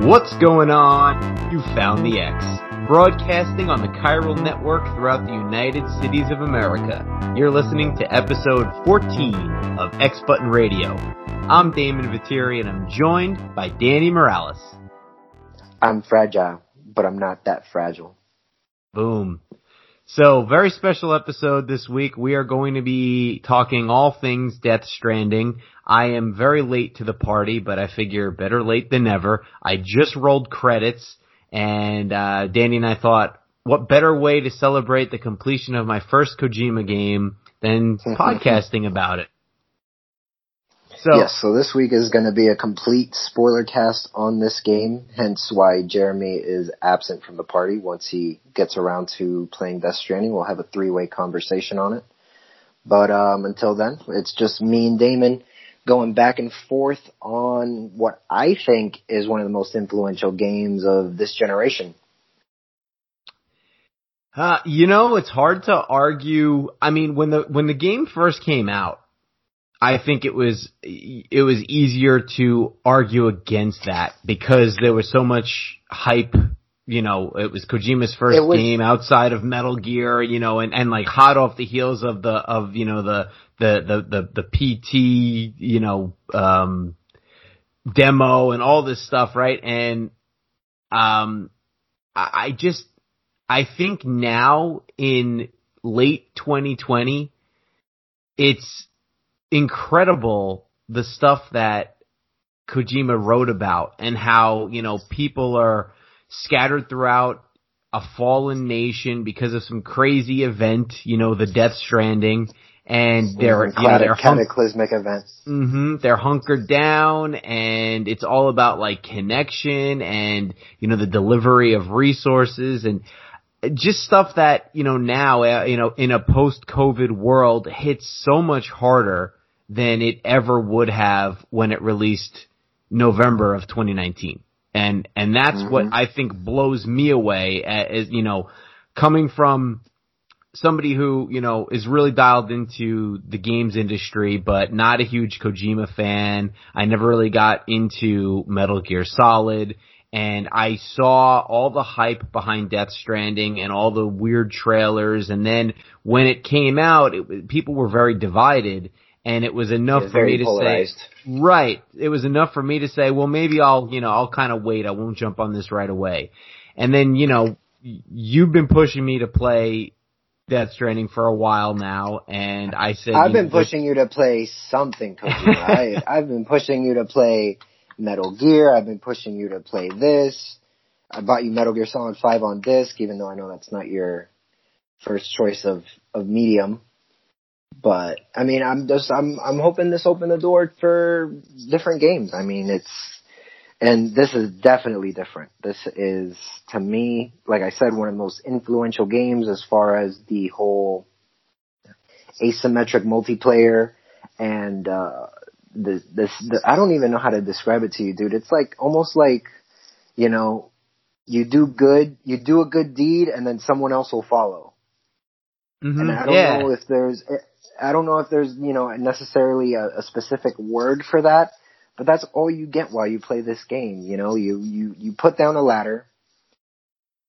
What's going on? You found the X. Broadcasting on the Chiral Network throughout the United Cities of America. You're listening to episode 14 of X Button Radio. I'm Damon Viteri and I'm joined by Danny Morales. I'm fragile, but I'm not that fragile. Boom. So, very special episode this week. We are going to be talking all things Death Stranding. I am very late to the party, but I figure better late than never. I just rolled credits, and uh, Danny and I thought, what better way to celebrate the completion of my first Kojima game than podcasting about it? So yes, so this week is going to be a complete spoiler cast on this game, hence why Jeremy is absent from the party. Once he gets around to playing Death Stranding, we'll have a three-way conversation on it. But um, until then, it's just me and Damon going back and forth on what I think is one of the most influential games of this generation. Uh, you know, it's hard to argue. I mean, when the when the game first came out, I think it was it was easier to argue against that because there was so much hype. You know, it was Kojima's first was, game outside of Metal Gear. You know, and and like hot off the heels of the of you know the the the the, the PT. You know, um, demo and all this stuff, right? And um, I, I just I think now in late 2020, it's incredible the stuff that Kojima wrote about and how, you know, people are scattered throughout a fallen nation because of some crazy event, you know, the Death Stranding, and they're you know, they're cataclysmic hunk- event. Mm-hmm. They're hunkered down, and it's all about like connection and you know the delivery of resources and just stuff that you know now uh, you know in a post-COVID world hits so much harder than it ever would have when it released November of 2019. And, and that's mm-hmm. what I think blows me away as, you know, coming from somebody who, you know, is really dialed into the games industry, but not a huge Kojima fan. I never really got into Metal Gear Solid and I saw all the hype behind Death Stranding and all the weird trailers. And then when it came out, it, people were very divided and it was enough for me to polarized. say, right, it was enough for me to say, well, maybe I'll, you know, I'll kind of wait. I won't jump on this right away. And then, you know, you've been pushing me to play Death Stranding for a while now, and I said I've been pushing you to play something, I, I've been pushing you to play Metal Gear. I've been pushing you to play this. I bought you Metal Gear Solid Five on disc, even though I know that's not your first choice of of medium. But I mean, I'm just I'm I'm hoping this opened the door for different games. I mean, it's and this is definitely different. This is to me, like I said, one of the most influential games as far as the whole asymmetric multiplayer and uh the this the, I don't even know how to describe it to you, dude. It's like almost like you know you do good, you do a good deed, and then someone else will follow. Mm-hmm. And I don't yeah. know if there's I don't know if there's, you know, necessarily a, a specific word for that, but that's all you get while you play this game. You know, you, you, you put down a ladder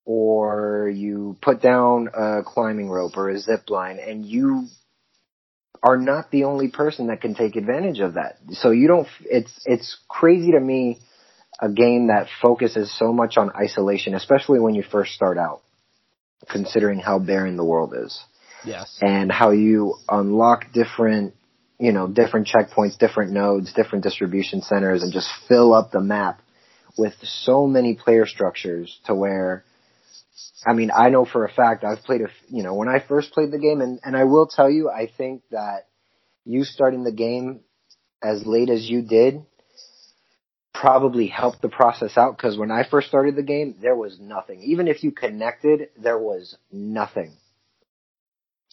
or you put down a climbing rope or a zip line and you are not the only person that can take advantage of that. So you don't, it's, it's crazy to me a game that focuses so much on isolation, especially when you first start out, considering how barren the world is. Yes. And how you unlock different, you know, different checkpoints, different nodes, different distribution centers and just fill up the map with so many player structures to where, I mean, I know for a fact I've played a, you know, when I first played the game and, and I will tell you, I think that you starting the game as late as you did probably helped the process out because when I first started the game, there was nothing. Even if you connected, there was nothing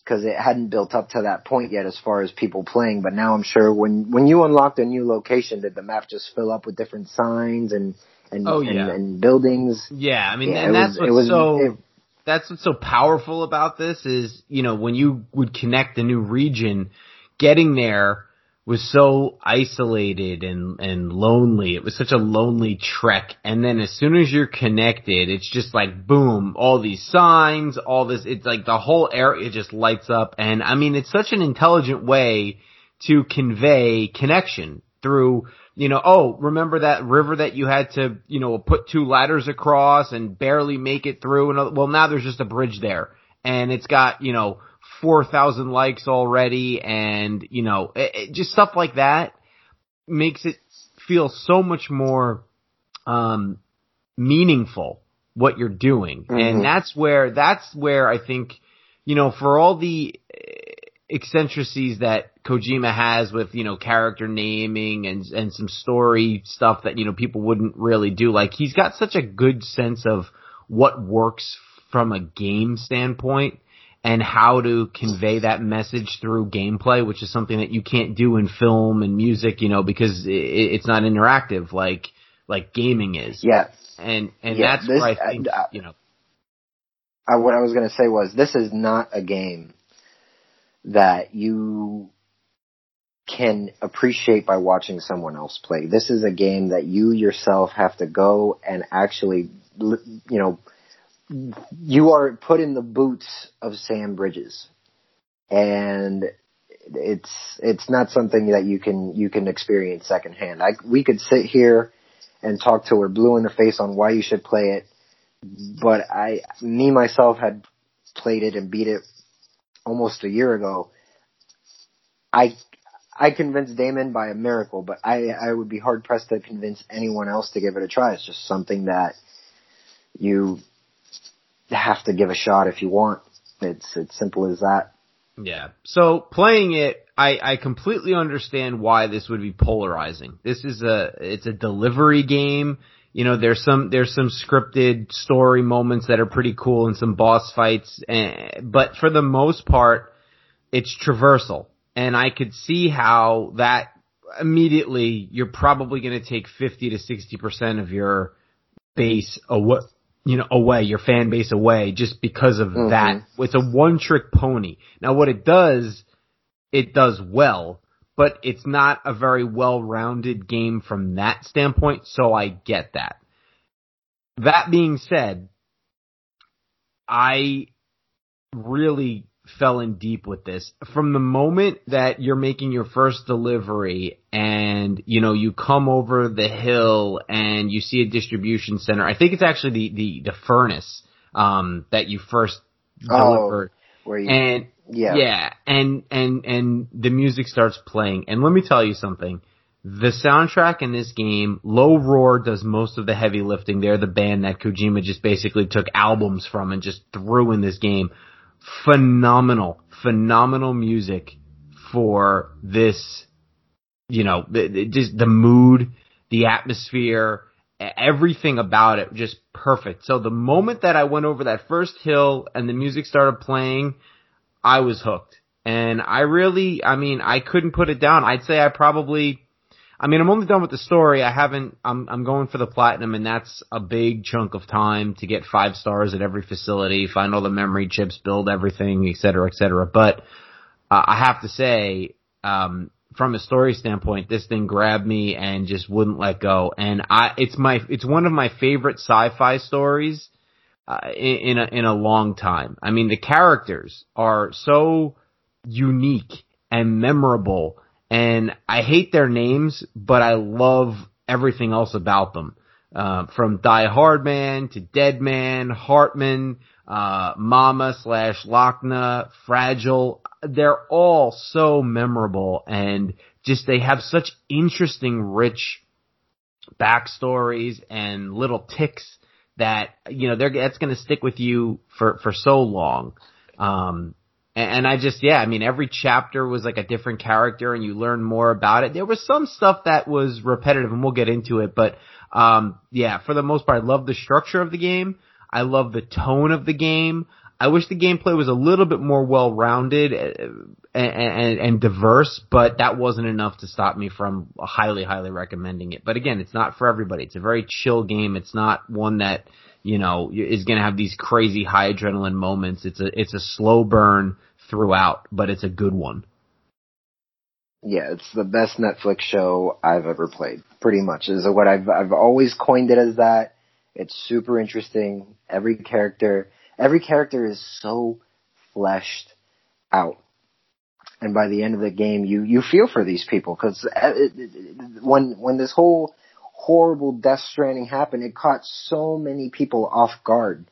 because it hadn't built up to that point yet as far as people playing. But now I'm sure when when you unlocked a new location, did the map just fill up with different signs and and oh, yeah. and, and, buildings? Yeah, I mean, yeah, and that's was, what's was, so. It, that's what's so powerful about this is, you know, when you would connect the new region, getting there was so isolated and, and lonely. It was such a lonely trek. And then as soon as you're connected, it's just like boom, all these signs, all this, it's like the whole area just lights up. And I mean, it's such an intelligent way to convey connection through, you know, oh, remember that river that you had to, you know, put two ladders across and barely make it through? And uh, well, now there's just a bridge there and it's got, you know, 4,000 likes already and, you know, it, it, just stuff like that makes it feel so much more, um, meaningful what you're doing. Mm-hmm. And that's where, that's where I think, you know, for all the eccentricities that Kojima has with, you know, character naming and, and some story stuff that, you know, people wouldn't really do. Like, he's got such a good sense of what works from a game standpoint and how to convey that message through gameplay, which is something that you can't do in film and music, you know, because it, it's not interactive like like gaming is. Yeah. And and yeah, that's this, where I think uh, you know. I, what I was going to say was this is not a game that you can appreciate by watching someone else play. This is a game that you yourself have to go and actually, you know, you are put in the boots of Sam Bridges, and it's it's not something that you can you can experience secondhand. We could sit here and talk till we're blue in the face on why you should play it, but I me myself had played it and beat it almost a year ago. I I convinced Damon by a miracle, but I I would be hard pressed to convince anyone else to give it a try. It's just something that you have to give a shot if you want. It's it's simple as that. Yeah. So playing it, I, I completely understand why this would be polarizing. This is a it's a delivery game. You know, there's some there's some scripted story moments that are pretty cool and some boss fights, and, but for the most part, it's traversal. And I could see how that immediately you're probably going to take 50 to 60 percent of your base away you know, away, your fan base away just because of mm-hmm. that. It's a one trick pony. Now what it does, it does well, but it's not a very well rounded game from that standpoint, so I get that. That being said, I really fell in deep with this. From the moment that you're making your first delivery and, you know, you come over the hill and you see a distribution center, I think it's actually the, the, the furnace, um, that you first delivered. Oh, you, and, yeah. Yeah. And, and, and the music starts playing. And let me tell you something. The soundtrack in this game, Low Roar does most of the heavy lifting. They're the band that Kojima just basically took albums from and just threw in this game phenomenal, phenomenal music for this, you know, just the mood, the atmosphere, everything about it just perfect. So the moment that I went over that first hill and the music started playing, I was hooked. And I really, I mean, I couldn't put it down. I'd say I probably I mean, I'm only done with the story. I haven't. I'm I'm going for the platinum, and that's a big chunk of time to get five stars at every facility, find all the memory chips, build everything, et cetera, et cetera. But uh, I have to say, um, from a story standpoint, this thing grabbed me and just wouldn't let go. And I, it's my, it's one of my favorite sci-fi stories uh, in, in a in a long time. I mean, the characters are so unique and memorable and I hate their names, but I love everything else about them. Uh, from Die Hard Man to Dead Man, Heartman, uh, Mama slash Lockne, Fragile. They're all so memorable and just they have such interesting, rich backstories and little ticks that you know they're that's going to stick with you for for so long. Um, and, I just, yeah, I mean, every chapter was like a different character and you learn more about it. There was some stuff that was repetitive and we'll get into it, but, um, yeah, for the most part, I love the structure of the game. I love the tone of the game. I wish the gameplay was a little bit more well-rounded and, and, and, diverse, but that wasn't enough to stop me from highly, highly recommending it. But again, it's not for everybody. It's a very chill game. It's not one that, you know, is going to have these crazy high adrenaline moments. It's a, it's a slow burn throughout, but it's a good one. Yeah, it's the best Netflix show I've ever played. Pretty much is what I've I've always coined it as that. It's super interesting. Every character, every character is so fleshed out. And by the end of the game, you you feel for these people because uh, when when this whole horrible Death Stranding happened, it caught so many people off guard.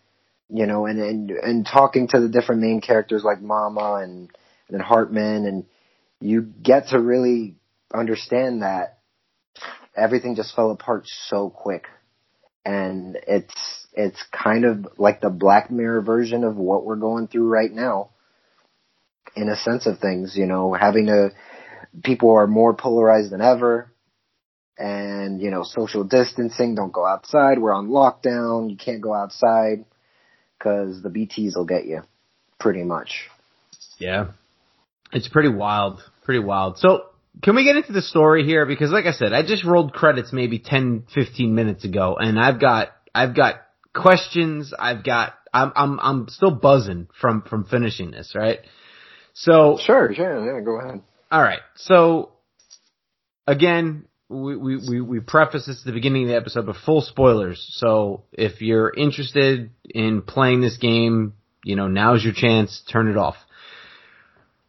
You know, and and and talking to the different main characters like Mama and and Heartman and you get to really understand that everything just fell apart so quick. And it's, it's kind of like the Black Mirror version of what we're going through right now. In a sense of things, you know, having to, people are more polarized than ever. And, you know, social distancing, don't go outside, we're on lockdown, you can't go outside, cause the BTs will get you. Pretty much. Yeah. It's pretty wild. Pretty wild. So, can we get into the story here? Because like I said, I just rolled credits maybe 10, 15 minutes ago and I've got, I've got questions. I've got, I'm, I'm, I'm still buzzing from, from finishing this, right? So. Sure, sure, yeah, go ahead. Alright. So, again, we, we, we, we preface this at the beginning of the episode, but full spoilers. So if you're interested in playing this game, you know, now's your chance, turn it off.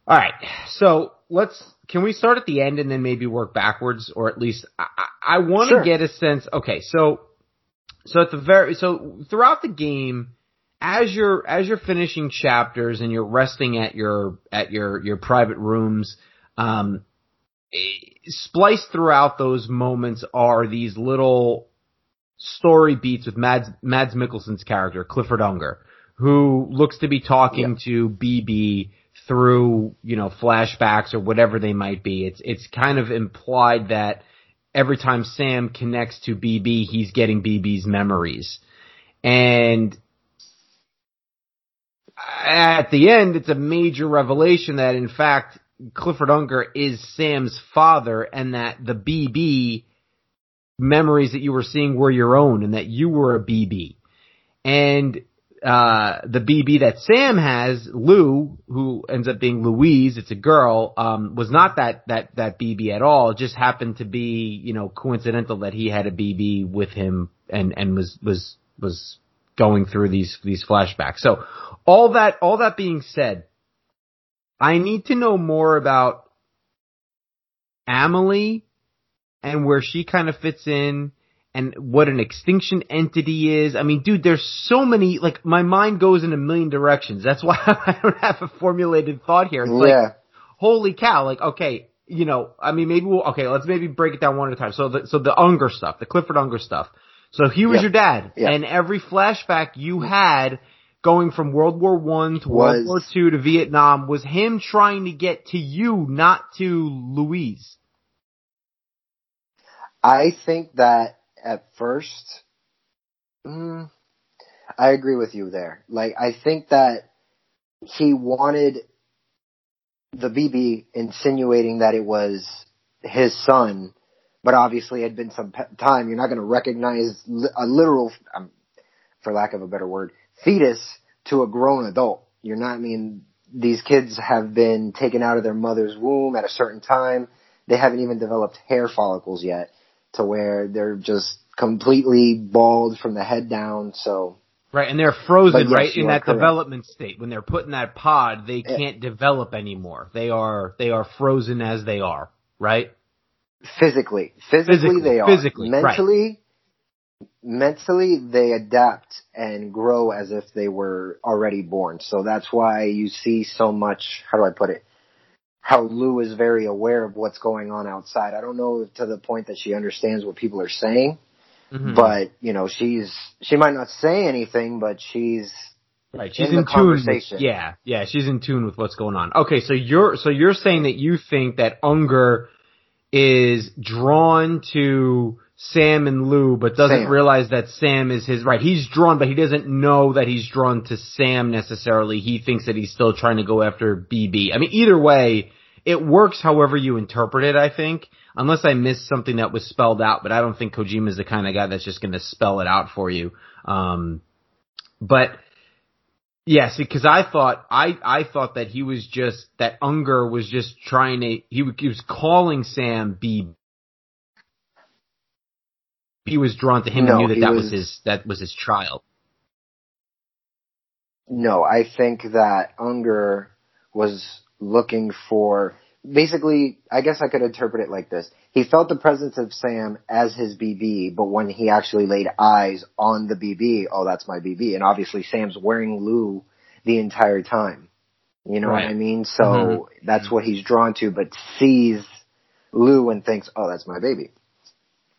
Alright. So let's can we start at the end and then maybe work backwards, or at least I, I want to sure. get a sense. Okay, so so at the very so throughout the game, as you're as you're finishing chapters and you're resting at your at your your private rooms, um, spliced throughout those moments are these little story beats with Mads Mads Mikkelsen's character Clifford Unger, who looks to be talking yeah. to BB through, you know, flashbacks or whatever they might be. It's, it's kind of implied that every time Sam connects to BB, he's getting BB's memories. And at the end, it's a major revelation that in fact, Clifford Unger is Sam's father and that the BB memories that you were seeing were your own and that you were a BB. And uh, the BB that Sam has, Lou, who ends up being Louise, it's a girl, um, was not that, that, that BB at all. It just happened to be, you know, coincidental that he had a BB with him and, and was, was, was going through these, these flashbacks. So all that, all that being said, I need to know more about Amelie and where she kind of fits in and what an extinction entity is. I mean, dude, there's so many, like, my mind goes in a million directions. That's why I don't have a formulated thought here. It's yeah. like, holy cow, like, okay, you know, I mean, maybe we'll, okay, let's maybe break it down one at a time. So the, so the Unger stuff, the Clifford Unger stuff. So he was yeah. your dad, yeah. and every flashback you had going from World War One to was, World War Two to Vietnam was him trying to get to you, not to Louise. I think that at first, mm, I agree with you there. Like, I think that he wanted the BB insinuating that it was his son, but obviously it had been some time. You're not going to recognize a literal, um, for lack of a better word, fetus to a grown adult. You're not, I mean, these kids have been taken out of their mother's womb at a certain time. They haven't even developed hair follicles yet to where they're just completely bald from the head down. So right, and they're frozen yes, right in that correct. development state. When they're put in that pod, they can't develop anymore. They are they are frozen as they are. Right. Physically, physically, physically they are. Physically, mentally. Mentally, they adapt and grow as if they were already born. So that's why you see so much. How do I put it? how Lou is very aware of what's going on outside. I don't know to the point that she understands what people are saying, mm-hmm. but you know, she's she might not say anything, but she's right. She's in, in tune. With, yeah, yeah, she's in tune with what's going on. Okay, so you're so you're saying that you think that Unger is drawn to Sam and Lou, but doesn't Sam. realize that Sam is his right. He's drawn, but he doesn't know that he's drawn to Sam necessarily. He thinks that he's still trying to go after BB. I mean, either way, it works however you interpret it, I think. Unless I missed something that was spelled out, but I don't think Kojima is the kind of guy that's just going to spell it out for you. Um, but Yes, because I thought I I thought that he was just that Unger was just trying to he, he was calling Sam B. He was drawn to him No, and knew that that was, was- his that was his child. No, I think that Unger was looking for basically I guess I could interpret it like this. He felt the presence of Sam as his BB, but when he actually laid eyes on the BB, oh that's my BB. And obviously Sam's wearing Lou the entire time. You know Right. what I mean? So Mhm. that's what he's drawn to, but sees Lou and thinks, Oh, that's my baby.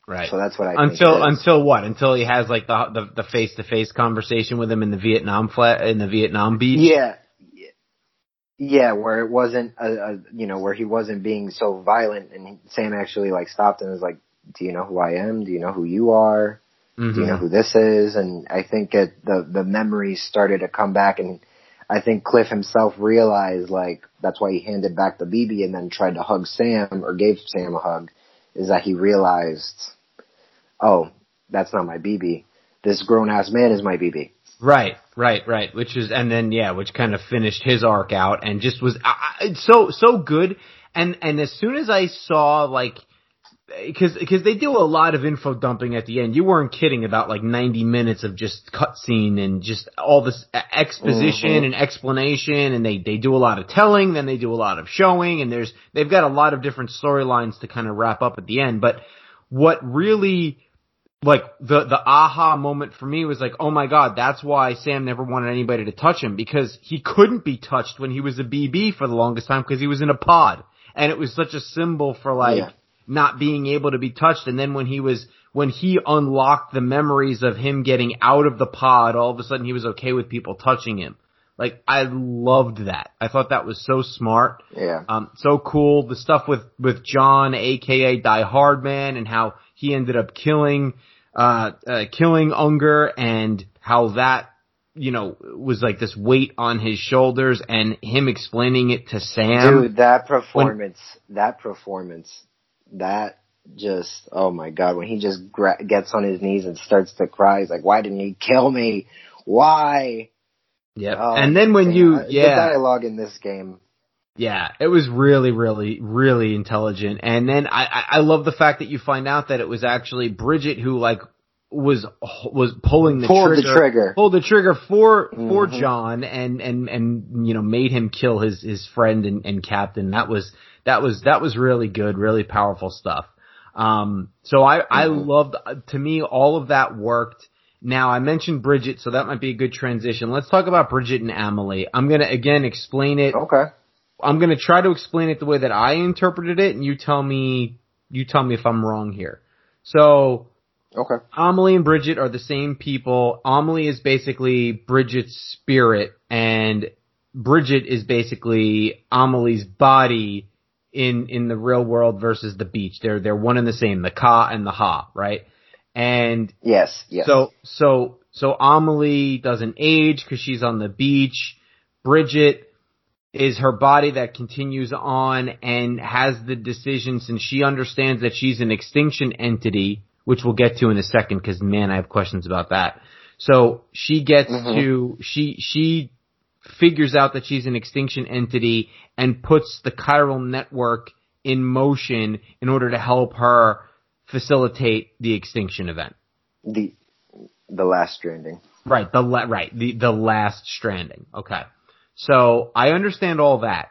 Right. So that's what I until think until what? Until he has like the the the face to face conversation with him in the Vietnam flat in the Vietnam beach. Yeah. Yeah, where it wasn't a, a you know, where he wasn't being so violent and he, Sam actually like stopped and was like, "Do you know who I am? Do you know who you are? Mhm. Do you know who this is?" And I think it the the memories started to come back and I think Cliff himself realized like that's why he handed back the BB and then tried to hug Sam or gave Sam a hug is that he realized, "Oh, that's not my BB. This grown ass man is my BB." Right, right, right. Which is, and then yeah, which kind of finished his arc out and just was I, I- so so good. And and as soon as I saw like, because because they do a lot of info dumping at the end. You weren't kidding about like ninety minutes of just cutscene and just all this exposition Mhm. and explanation, and they they do a lot of telling, then they do a lot of showing, and there's they've got a lot of different storylines to kind of wrap up at the end. But what really like the the aha moment for me was like, oh my god, that's why Sam never wanted anybody to touch him because he couldn't be touched when he was a BB for the longest time because he was in a pod, and it was such a symbol for like Yeah. not being able to be touched. And then when he was when he unlocked the memories of him getting out of the pod, all of a sudden he was okay with people touching him. Like I loved that. I thought that was so smart. Yeah. Um, so cool. The stuff with, with John, aka Die Hard Man, and how he ended up killing, uh, uh, killing Unger and how that, you know, was like this weight on his shoulders and him explaining it to Sam. Dude, that performance, that performance, that just, oh my god, when he just gra- gets on his knees and starts to cry, he's like, why didn't he kill me? Why? Yep. Oh, and then when you, I- The yeah, dialogue in this game. yeah, it was really, really, really intelligent. And then I, I, I love the fact that you find out that it was actually Bridget who like was, was pulling the Pulled the trigger. trigger. pulled the trigger for for Mhm. John and and and you know made him kill his his friend and, and captain. That was that was that was really good, really powerful stuff. Um, so I I Mhm. loved to me all of that worked. Now I mentioned Bridget, so that might be a good transition. Let's talk about Bridget and Amelie. I'm gonna again explain it. Okay. I'm gonna try to explain it the way that I interpreted it, and you tell me you tell me if I'm wrong here. So Okay. Amelie and Bridget are the same people. Amelie is basically Bridget's spirit, and Bridget is basically Amelie's body in in the real world versus the beach. They're they're one and the same, the ka and the ha, right? And Yes. Yes. so so so Amelie doesn't age because she's on the beach. Bridget is her body that continues on and has the decision since she understands that she's an extinction entity, which we'll get to in a second because man, I have questions about that. So she gets Mhm. to she she figures out that she's an extinction entity and puts the chiral network in motion in order to help her facilitate the extinction event. the the last stranding. Right, the la- right, the the last stranding. Okay. So, I understand all that.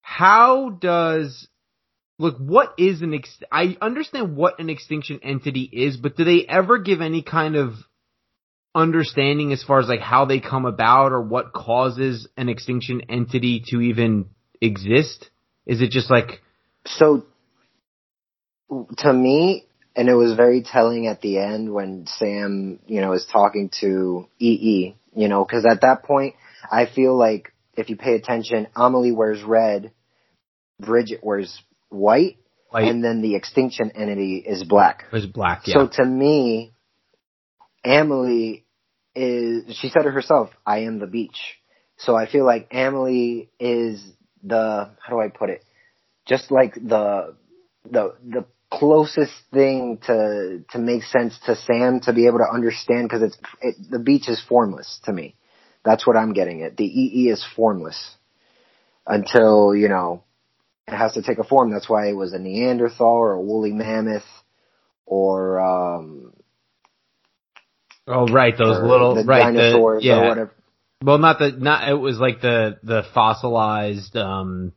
How does look what is an ex- I understand what an extinction entity is, but do they ever give any kind of understanding as far as like how they come about or what causes an extinction entity to even exist? Is it just like So, to me, and it was very telling at the end when Sam, you know, is talking to EE, you know, because at that point, I feel like if you pay attention, Amelie wears red, Bridget wears white, like and then the extinction entity is black. it was black? Yeah. So to me, Amelie is, she said it herself, I am the beach. So I feel like Amelie is the, how do I put it? Just like the, the, the closest thing to, to make sense to Sam to be able to understand because it's, it, the beach is formless to me. That's what I'm getting at. The EE is formless until, you know, it has to take a form. That's why it was a Neanderthal or a woolly mammoth or, um, Oh, right, those little the right, dinosaurs the, yeah. or whatever. Well, not the not it was like the the fossilized um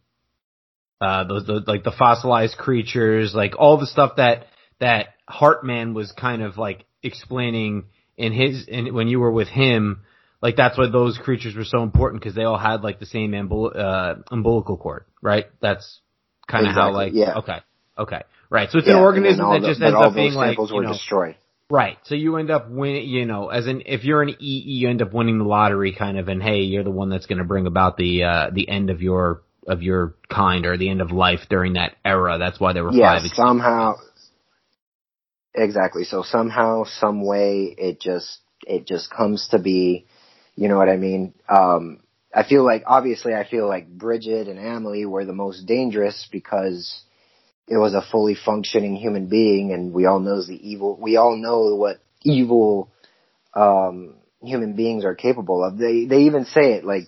uh those the, like the fossilized creatures, like all the stuff that that Heartman was kind of like explaining in his in when you were with him. Like that's why those creatures were so important because they all had like the same uh, umbilical cord, right? That's kind of how like yeah. okay, okay, right. So it's Yeah, an organism that the- just ends up being like you were know, destroyed. Right. So you end up win, you know, as in if you're an EE, you end up winning the lottery kind of, and hey, you're the one that's going to bring about the uh the end of your of your kind or the end of life during that era. That's why there were Yeah, five. somehow. Exactly. So somehow, some way, it just it just comes to be. You know what I mean? Um, I feel like obviously, I feel like Bridget and Amelie were the most dangerous because it was a fully functioning human being, and we all knows the evil. We all know what evil um, human beings are capable of. They they even say it like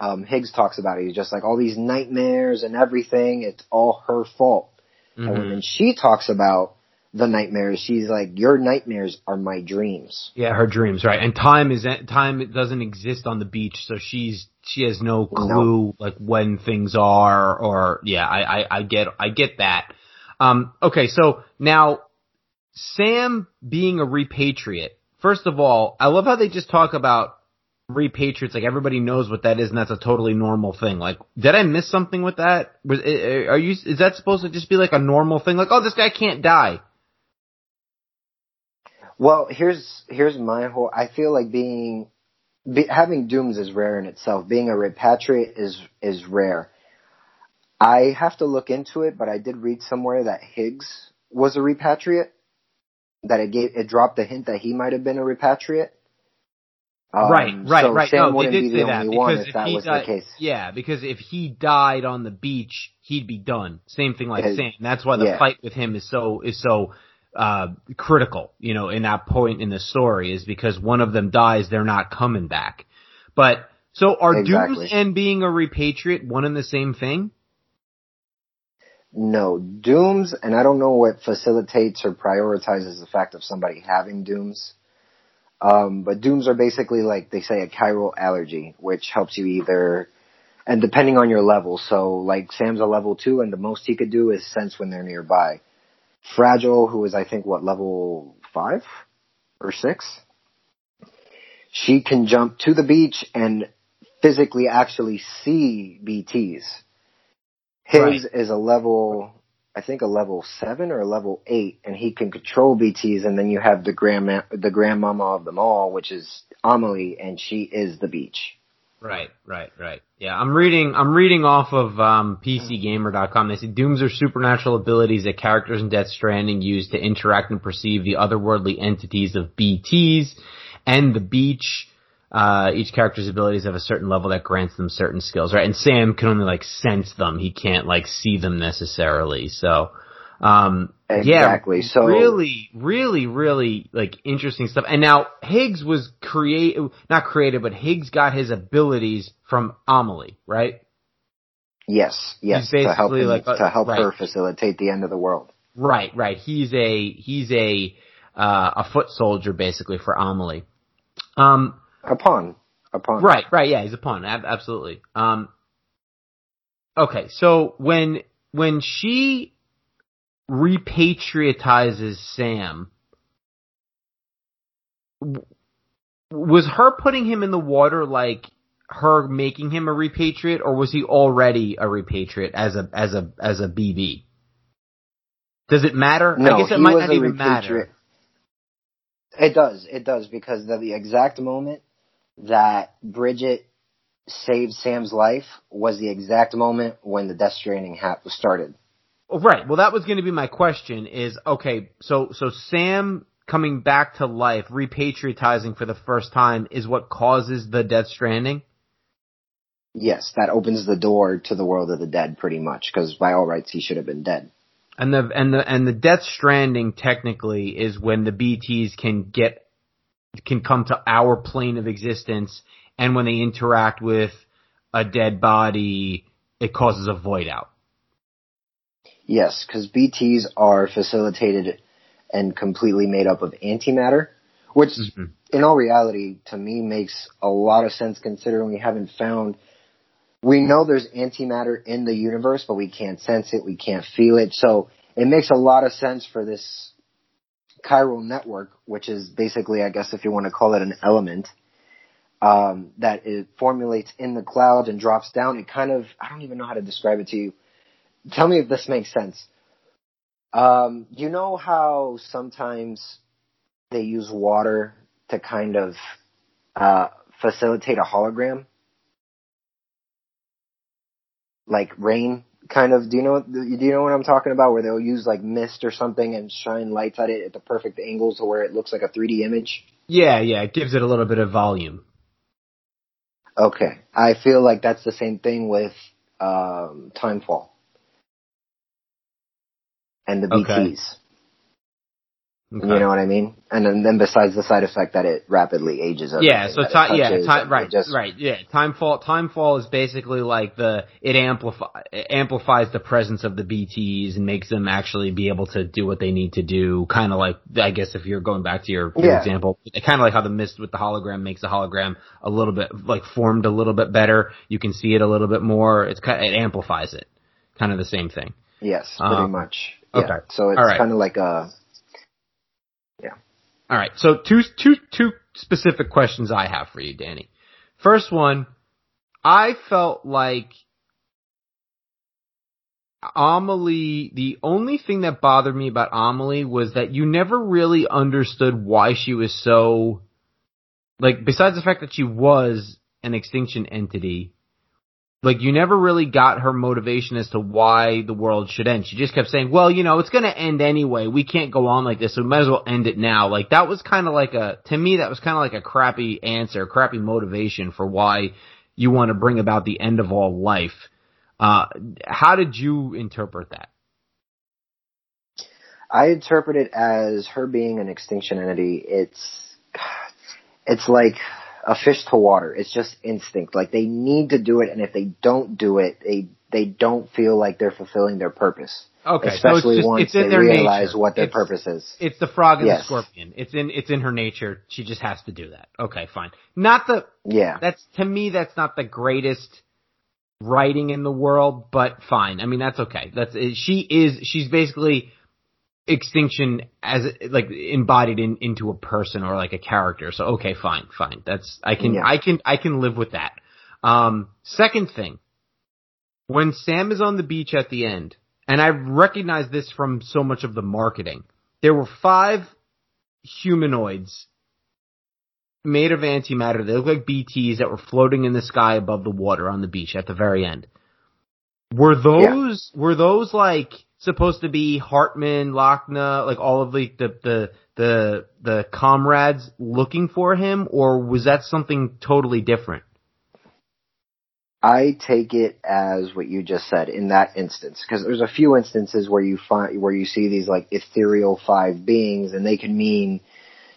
um, Higgs talks about it. He's just like all these nightmares and everything. It's all her fault. And Mhm. when she talks about the nightmares, she's like, "Your nightmares are my dreams." Yeah, her dreams, right? And time is time doesn't exist on the beach, so she's she has no clue like when things are, or yeah, I, I I get I get that. Um, okay, so now Sam being a repatriate. First of all, I love how they just talk about repatriates like everybody knows what that is, and that's a totally normal thing. Like, did I miss something with that? Was are you is that supposed to just be like a normal thing? Like, oh, this guy can't die. Well, here's here's my whole. I feel like being be, having dooms is rare in itself. Being a repatriate is is rare. I have to look into it, but I did read somewhere that Higgs was a repatriate. That it gave it dropped a hint that he might have been a repatriate. Um, right, right, so right. No, they did be say that because if if he was died, the case. yeah, because if he died on the beach, he'd be done. Same thing like Sam. That's why the yeah. fight with him is so is so uh critical. You know, in that point in the story is because one of them dies, they're not coming back. But so are Exactly. Dooms and being a repatriate one and the same thing? No, dooms, and I don't know what facilitates or prioritizes the fact of somebody having dooms. Um, but dooms are basically like they say a chiral allergy, which helps you either, and depending on your level. So like Sam's a level two, and the most he could do is sense when they're nearby. Fragile, who is I think what level five or six, she can jump to the beach and physically actually see BTs. Higgs is a level, I think a level seven or a level eight, and he can control BTs. And then you have the grandma, the grandmama of them all, which is Amelie, and she is the beach. Right, right, right. Yeah, I'm reading. I'm reading off of um, PCGamer.com. They say dooms are supernatural abilities that characters in Death Stranding use to interact and perceive the otherworldly entities of BTs and the beach. Uh, each character's abilities have a certain level that grants them certain skills, right? And Sam can only like sense them. He can't like see them necessarily. So, um, Exactly. yeah, So- really, really, really like interesting stuff. And now Higgs was create, not created, but Higgs got his abilities from Amelie, right? Yes, yes, to help him, like to help right. her facilitate the end of the world. Right, right. He's a he's a uh, a foot soldier basically for Amelie. Um, A pawn, a pawn. Right, right, yeah, he's a pawn, ab- absolutely. Um, okay, so when when she repatriatizes Sam, w- was her putting him in the water like her making him a repatriate, or was he already a repatriate as a as a as a BB? Does it matter? No, I guess it he might was not a even repatriate. matter. It does, it does, because the, the exact moment that Bridget saved Sam's life was the exact moment when the Death Stranding hat was started. Oh, Right. Well, that was going to be my question. Is okay. So so Sam coming back to life, repatriatizing for the first time, is what causes the Death Stranding. Yes, that opens the door to the world of the dead, pretty much, because by all rights he should have been dead. And the and the and the Death Stranding technically is when the BTS can get can come to our plane of existence, and when they interact with a dead body, it causes a void out. Yes, because BTs are facilitated and completely made up of antimatter, which mm-hmm. in all reality to me makes a lot of sense considering we haven't found we know there's antimatter in the universe, but we can't sense it, we can't feel it. So it makes a lot of sense for this chiral network, which is basically, I guess, if you want to call it an element, um, that it formulates in the cloud and drops down. It kind of, I don't even know how to describe it to you. Tell me if this makes sense. Um, you know how sometimes they use water to kind of uh, facilitate a hologram? Like rain, kind of. Do you know? Do you know what I'm talking about? Where they'll use like mist or something and shine lights at it at the perfect angles to where it looks like a 3D image. Yeah, yeah, it gives it a little bit of volume. Okay, I feel like that's the same thing with um, Timefall and the BTs. Okay. Okay. You know what I mean? And then, then besides the side effect that it rapidly ages. Yeah. So time, yeah, time, right, just, right, yeah. Timefall, timefall is basically like the it amplify it amplifies the presence of the BTS and makes them actually be able to do what they need to do. Kind of like I guess if you're going back to your, your yeah. example, kind of like how the mist with the hologram makes the hologram a little bit like formed a little bit better. You can see it a little bit more. It's kind it amplifies it. Kind of the same thing. Yes, pretty um, much. Yeah. Okay. So it's right. kind of like a. All right. So two two two specific questions I have for you, Danny. First one, I felt like Amelie, the only thing that bothered me about Amelie was that you never really understood why she was so, like, besides the fact that she was an extinction entity, like you never really got her motivation as to why the world should end. She just kept saying, "Well, you know, it's going to end anyway. We can't go on like this, so we might as well end it now." Like that was kind of like a to me that was kind of like a crappy answer, crappy motivation for why you want to bring about the end of all life. Uh, how did you interpret that? I interpret it as her being an extinction entity. It's it's like a fish to water. It's just instinct. Like they need to do it, and if they don't do it, they they don't feel like they're fulfilling their purpose. Okay, especially so just, once they realize nature. what their it's, purpose is. It's the frog and yes. the scorpion. It's in it's in her nature. She just has to do that. Okay, fine. Not the yeah. That's to me. That's not the greatest writing in the world, but fine. I mean, that's okay. That's she is. She's basically extinction as like embodied in into a person or like a character. So okay, fine, fine. That's I can yeah. I can I can live with that. Um, second thing, when Sam is on the beach at the end, and I recognize this from so much of the marketing, there were five humanoids made of antimatter. They look like BTs that were floating in the sky above the water on the beach at the very end. Were those yeah. were those like supposed to be Heartman, Lockne, like all of the, the, the, the, the comrades looking for him, or was that something totally different? I take it as what you just said in that instance, because there's a few instances where you find where you see these like ethereal five beings, and they can mean,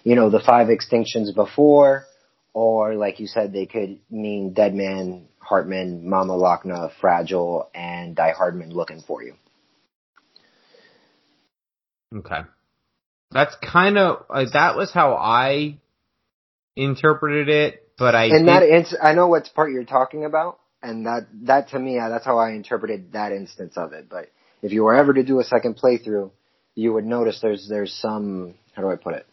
you know, the five extinctions before, or like you said, they could mean Deadman, Hartman, Mama Lockne, Fragile, and Die Hardman looking for you. Okay. That's kind of uh, that was how I interpreted it, but I and that ins- I know what part you're talking about, and that that to me that's how I interpreted that instance of it. But if you were ever to do a second playthrough, you would notice there's there's some how do I put it?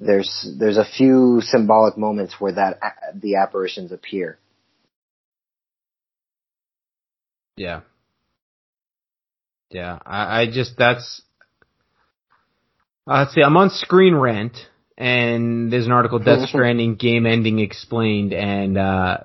There's there's a few symbolic moments where that the apparitions appear. Yeah. Yeah, I, I just that's. Uh, let's see. I'm on Screen Rant, and there's an article Death Stranding game ending explained, and uh,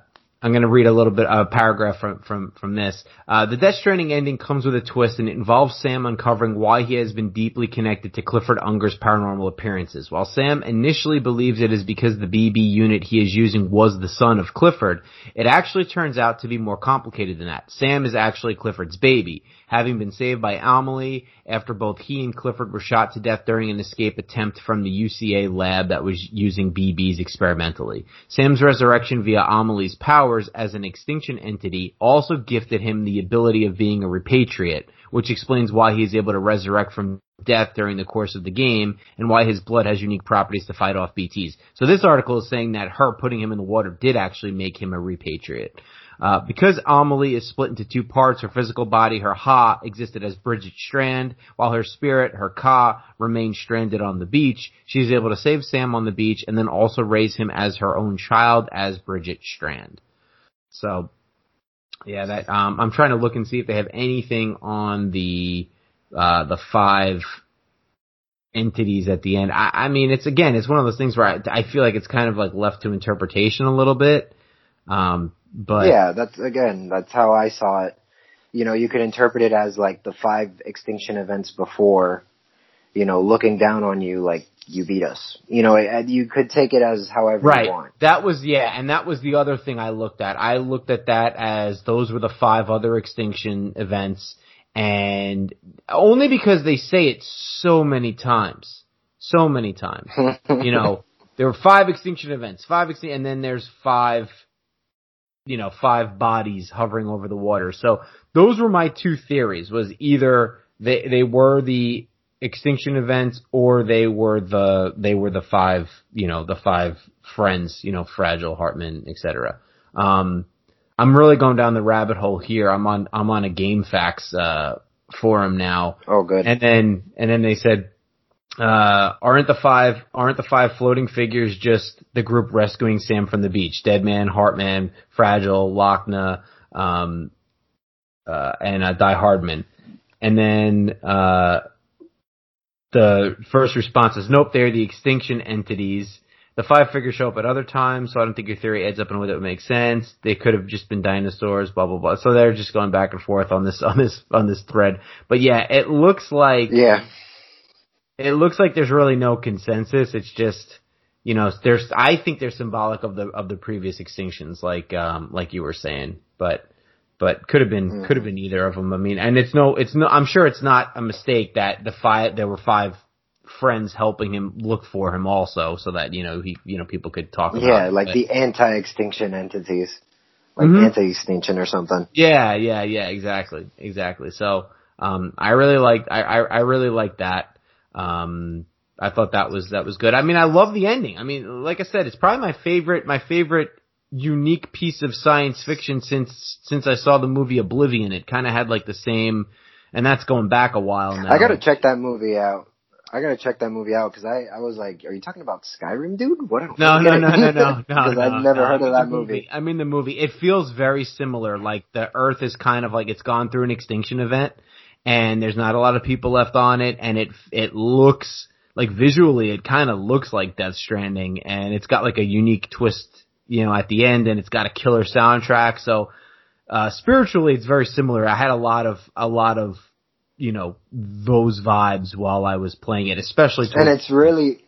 I'm going to read a little bit a paragraph from from from this. Uh, the Death Stranding ending comes with a twist, and it involves Sam uncovering why he has been deeply connected to Clifford Unger's paranormal appearances. While Sam initially believes it is because the BB unit he is using was the son of Clifford, it actually turns out to be more complicated than that. Sam is actually Clifford's baby, having been saved by Amelie after both he and Clifford were shot to death during an escape attempt from the UCA lab that was using BBs experimentally. Sam's resurrection via Amelie's powers as an extinction entity also gifted him the ability of being a repatriate, which explains why he is able to resurrect from death during the course of the game and why his blood has unique properties to fight off BTs. So this article is saying that her putting him in the water did actually make him a repatriate. Uh, because Amelie is split into two parts, her physical body, her Ha, existed as Bridget Strand, while her spirit, her Ka, remained stranded on the beach. She is able to save Sam on the beach and then also raise him as her own child as Bridget Strand. So, yeah, that um, I'm trying to look and see if they have anything on the uh, the five entities at the end. I, I mean, it's again, it's one of those things where I, I feel like it's kind of like left to interpretation a little bit. Um, but yeah, that's again, that's how I saw it. You know, you could interpret it as like the five extinction events before, you know, looking down on you like you beat us. You know, you could take it as however right. you want. That was yeah, and that was the other thing I looked at. I looked at that as those were the five other extinction events, and only because they say it so many times, so many times. you know, there were five extinction events, five extinction, and then there's five you know, five bodies hovering over the water. So those were my two theories was either they, they were the extinction events or they were the, they were the five, you know, the five friends, you know, fragile Heartman, etc. Um, I'm really going down the rabbit hole here. I'm on, I'm on a GameFAQs, uh, forum now. Oh, good. And then, and then they said, uh, aren't the five aren't the five floating figures just the group rescuing Sam from the beach? Deadman, Heartman, Fragile, Lockne, um, uh, and uh, Die Hardman. And then uh, the first response is, nope, they're the extinction entities. The five figures show up at other times, so I don't think your theory adds up in a way that would make sense. They could have just been dinosaurs, blah blah blah. So they're just going back and forth on this on this on this thread. But yeah, it looks like yeah it looks like there's really no consensus. It's just, you know, there's, I think they're symbolic of the, of the previous extinctions, like, um, like you were saying, but, but could have been, mm. could have been either of them. I mean, and it's no, it's no, I'm sure it's not a mistake that the five, there were five friends helping him look for him also, so that, you know, he, you know, people could talk about Yeah, like the anti-extinction entities. Like mm-hmm. anti-extinction or something. Yeah, yeah, yeah, exactly, exactly. So, um, I really like, I, I, I really like that. Um, I thought that was that was good. I mean, I love the ending. I mean, like I said, it's probably my favorite my favorite unique piece of science fiction since since I saw the movie Oblivion. It kind of had like the same, and that's going back a while now. I gotta check that movie out. I gotta check that movie out because I, I was like, are you talking about Skyrim, dude? What? No, no, no, no, no, no. Because no, I've never no. heard of that movie. movie. I mean, the movie. It feels very similar. Like the Earth is kind of like it's gone through an extinction event, and there's not a lot of people left on it, and it it looks like visually it kind of looks like Death Stranding, and it's got like a unique twist, you know, at the end, and it's got a killer soundtrack. So uh, spiritually, it's very similar. I had a lot of a lot of you know those vibes while I was playing it, especially. And it's really,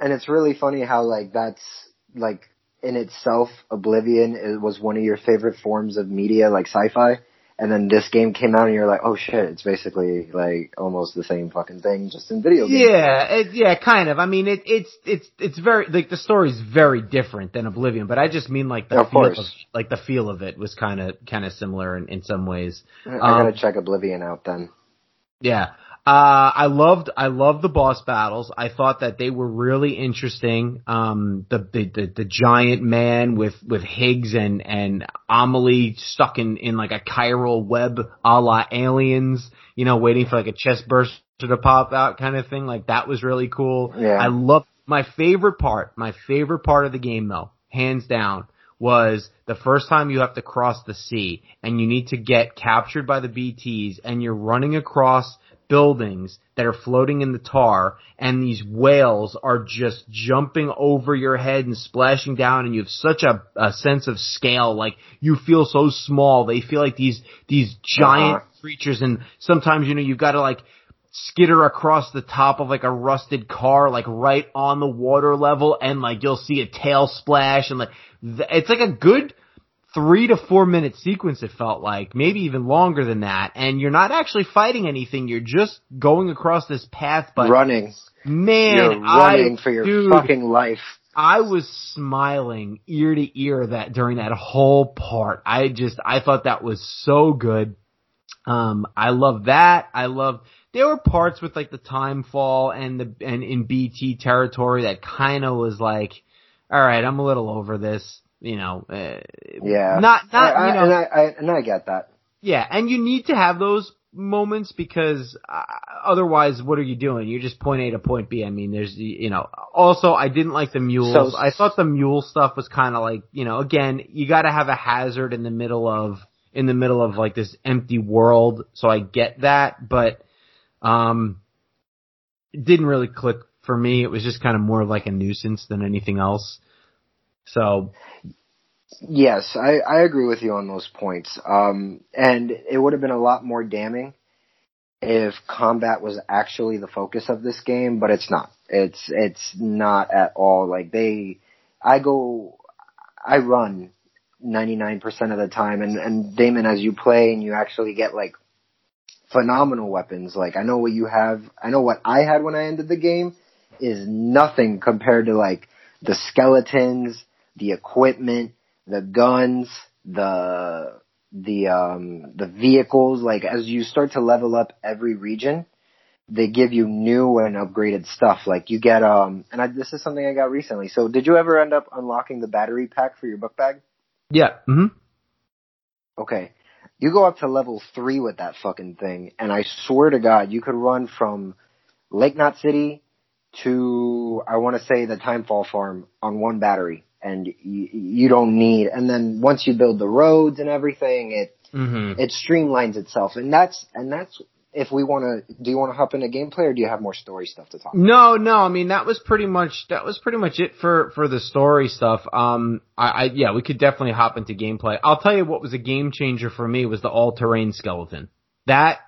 and it's really funny how like that's like in itself, Oblivion it was one of your favorite forms of media, like sci-fi and then this game came out and you're like, oh shit, it's basically like almost the same fucking thing, just in video games. Yeah, it, yeah, kind of. I mean, it, it's it's it's very like the story's very different than Oblivion, but I just mean like the of feel course. of like the feel of it was kind of kind of similar in, in some ways. I gotta um, check Oblivion out then. Yeah, uh, I loved, I loved the boss battles. I thought that they were really interesting. Um, the, the, the, the, giant man with, with Higgs and, and Amelie stuck in, in like a chiral web a la aliens, you know, waiting for like a chest burst to pop out kind of thing. Like that was really cool. Yeah. I love my favorite part, my favorite part of the game though, hands down, was the first time you have to cross the sea and you need to get captured by the BTs and you're running across buildings that are floating in the tar and these whales are just jumping over your head and splashing down and you have such a, a sense of scale like you feel so small they feel like these these giant uh-huh. creatures and sometimes you know you've got to like skitter across the top of like a rusted car, like right on the water level, and like you'll see a tail splash, and like th- it's like a good three to four minute sequence. It felt like maybe even longer than that, and you're not actually fighting anything. You're just going across this path, but running. Man, you're running I, for your dude, fucking life. I was smiling ear to ear that during that whole part. I just I thought that was so good. Um, I love that. I love there were parts with like the time fall and the and in BT territory that kind of was like, all right, I'm a little over this, you know. Uh, yeah. Not not I, I, you know. And I, I and I get that. Yeah, and you need to have those moments because uh, otherwise, what are you doing? You're just point A to point B. I mean, there's you know. Also, I didn't like the mules. So, I thought the mule stuff was kind of like you know. Again, you got to have a hazard in the middle of in the middle of like this empty world. So I get that, but um, it didn't really click for me. It was just kind of more like a nuisance than anything else. So. Yes, I, I agree with you on those points. Um, and it would have been a lot more damning if combat was actually the focus of this game, but it's not. It's, it's not at all. Like they, I go, I run 99% of the time and, and Damon, as you play and you actually get like phenomenal weapons. Like I know what you have. I know what I had when I ended the game is nothing compared to like the skeletons, the equipment, the guns, the the um the vehicles. Like as you start to level up every region, they give you new and upgraded stuff. Like you get um and I, this is something I got recently. So did you ever end up unlocking the battery pack for your book bag? Yeah. hmm Okay. You go up to level three with that fucking thing, and I swear to God, you could run from Lake Knot City to I want to say the Timefall Farm on one battery, and you, you don't need. And then once you build the roads and everything, it mm-hmm. it streamlines itself, and that's and that's if we want to, do you want to hop into gameplay or do you have more story stuff to talk? About? No, no. I mean, that was pretty much that was pretty much it for for the story stuff. Um, I, I yeah, we could definitely hop into gameplay. I'll tell you what was a game changer for me was the all terrain skeleton. That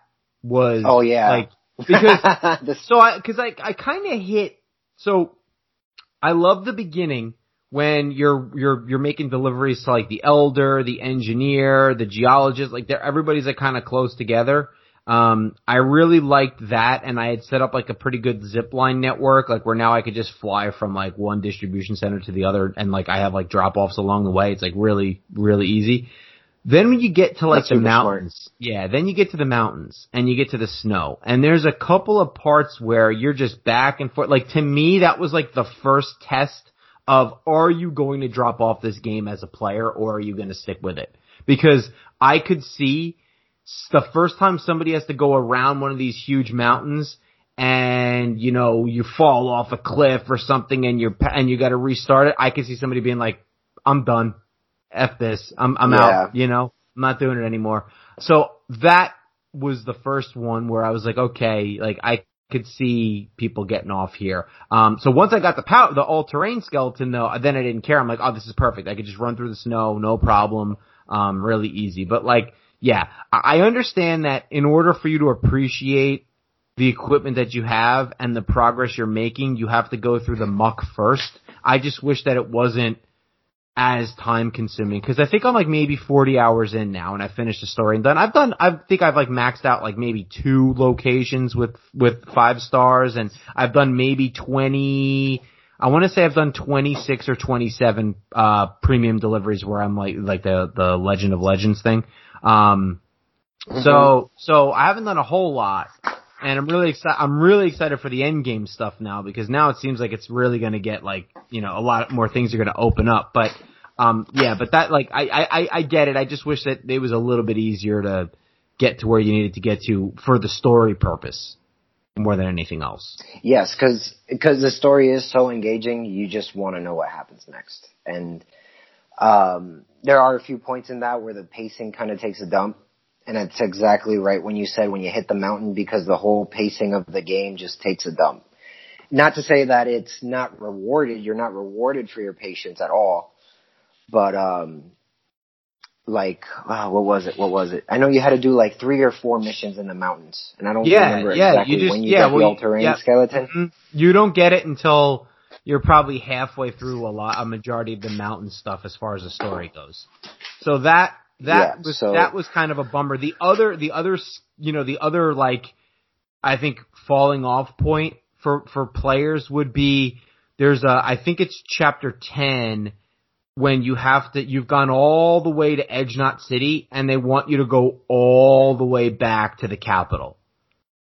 was oh yeah, like because so I because I I kind of hit so I love the beginning when you're you're you're making deliveries to like the elder, the engineer, the geologist, like they're everybody's like kind of close together. Um, I really liked that, and I had set up like a pretty good zip line network, like where now I could just fly from like one distribution center to the other, and like I have like drop offs along the way. It's like really, really easy. Then when you get to like That's the mountains, smart. yeah, then you get to the mountains and you get to the snow, and there's a couple of parts where you're just back and forth. Like to me, that was like the first test of are you going to drop off this game as a player or are you going to stick with it? Because I could see the first time somebody has to go around one of these huge mountains and you know you fall off a cliff or something and you're and you got to restart it, I could see somebody being like, "I'm done, f this, I'm I'm yeah. out," you know, I'm not doing it anymore. So that was the first one where I was like, okay, like I could see people getting off here. Um, so once I got the pow- the all terrain skeleton though, then I didn't care. I'm like, oh, this is perfect. I could just run through the snow, no problem. Um, really easy. But like, yeah, I understand that in order for you to appreciate the equipment that you have and the progress you're making, you have to go through the muck first. I just wish that it wasn't as time consuming because I think I'm like maybe 40 hours in now and I finished the story and done. I've done, I think I've like maxed out like maybe two locations with, with five stars and I've done maybe 20, I want to say I've done 26 or 27, uh, premium deliveries where I'm like, like the, the Legend of Legends thing. Um, mm-hmm. so, so I haven't done a whole lot and I'm really excited. I'm really excited for the end game stuff now because now it seems like it's really going to get like you know a lot more things are going to open up. But um, yeah, but that like I, I I get it. I just wish that it was a little bit easier to get to where you needed to get to for the story purpose more than anything else. Yes, because because the story is so engaging, you just want to know what happens next, and um, there are a few points in that where the pacing kind of takes a dump, and it's exactly right when you said when you hit the mountain because the whole pacing of the game just takes a dump. Not to say that it's not rewarded, you're not rewarded for your patience at all, but um, like oh, what was it? What was it? I know you had to do like three or four missions in the mountains, and I don't Yeah, remember yeah, exactly you just- when you yeah, get well, the all-terrain yeah. skeleton. Mhm. You don't get it until you're probably halfway through a lot, a majority of the mountain stuff as far as the story goes. So that that Yeah, was so- that was kind of a bummer. The other the other s- you know the other like I think falling off point for for players would be there's a I think it's chapter 10 when you have to you've gone all the way to Edge Knot City and they want you to go all the way back to the capital.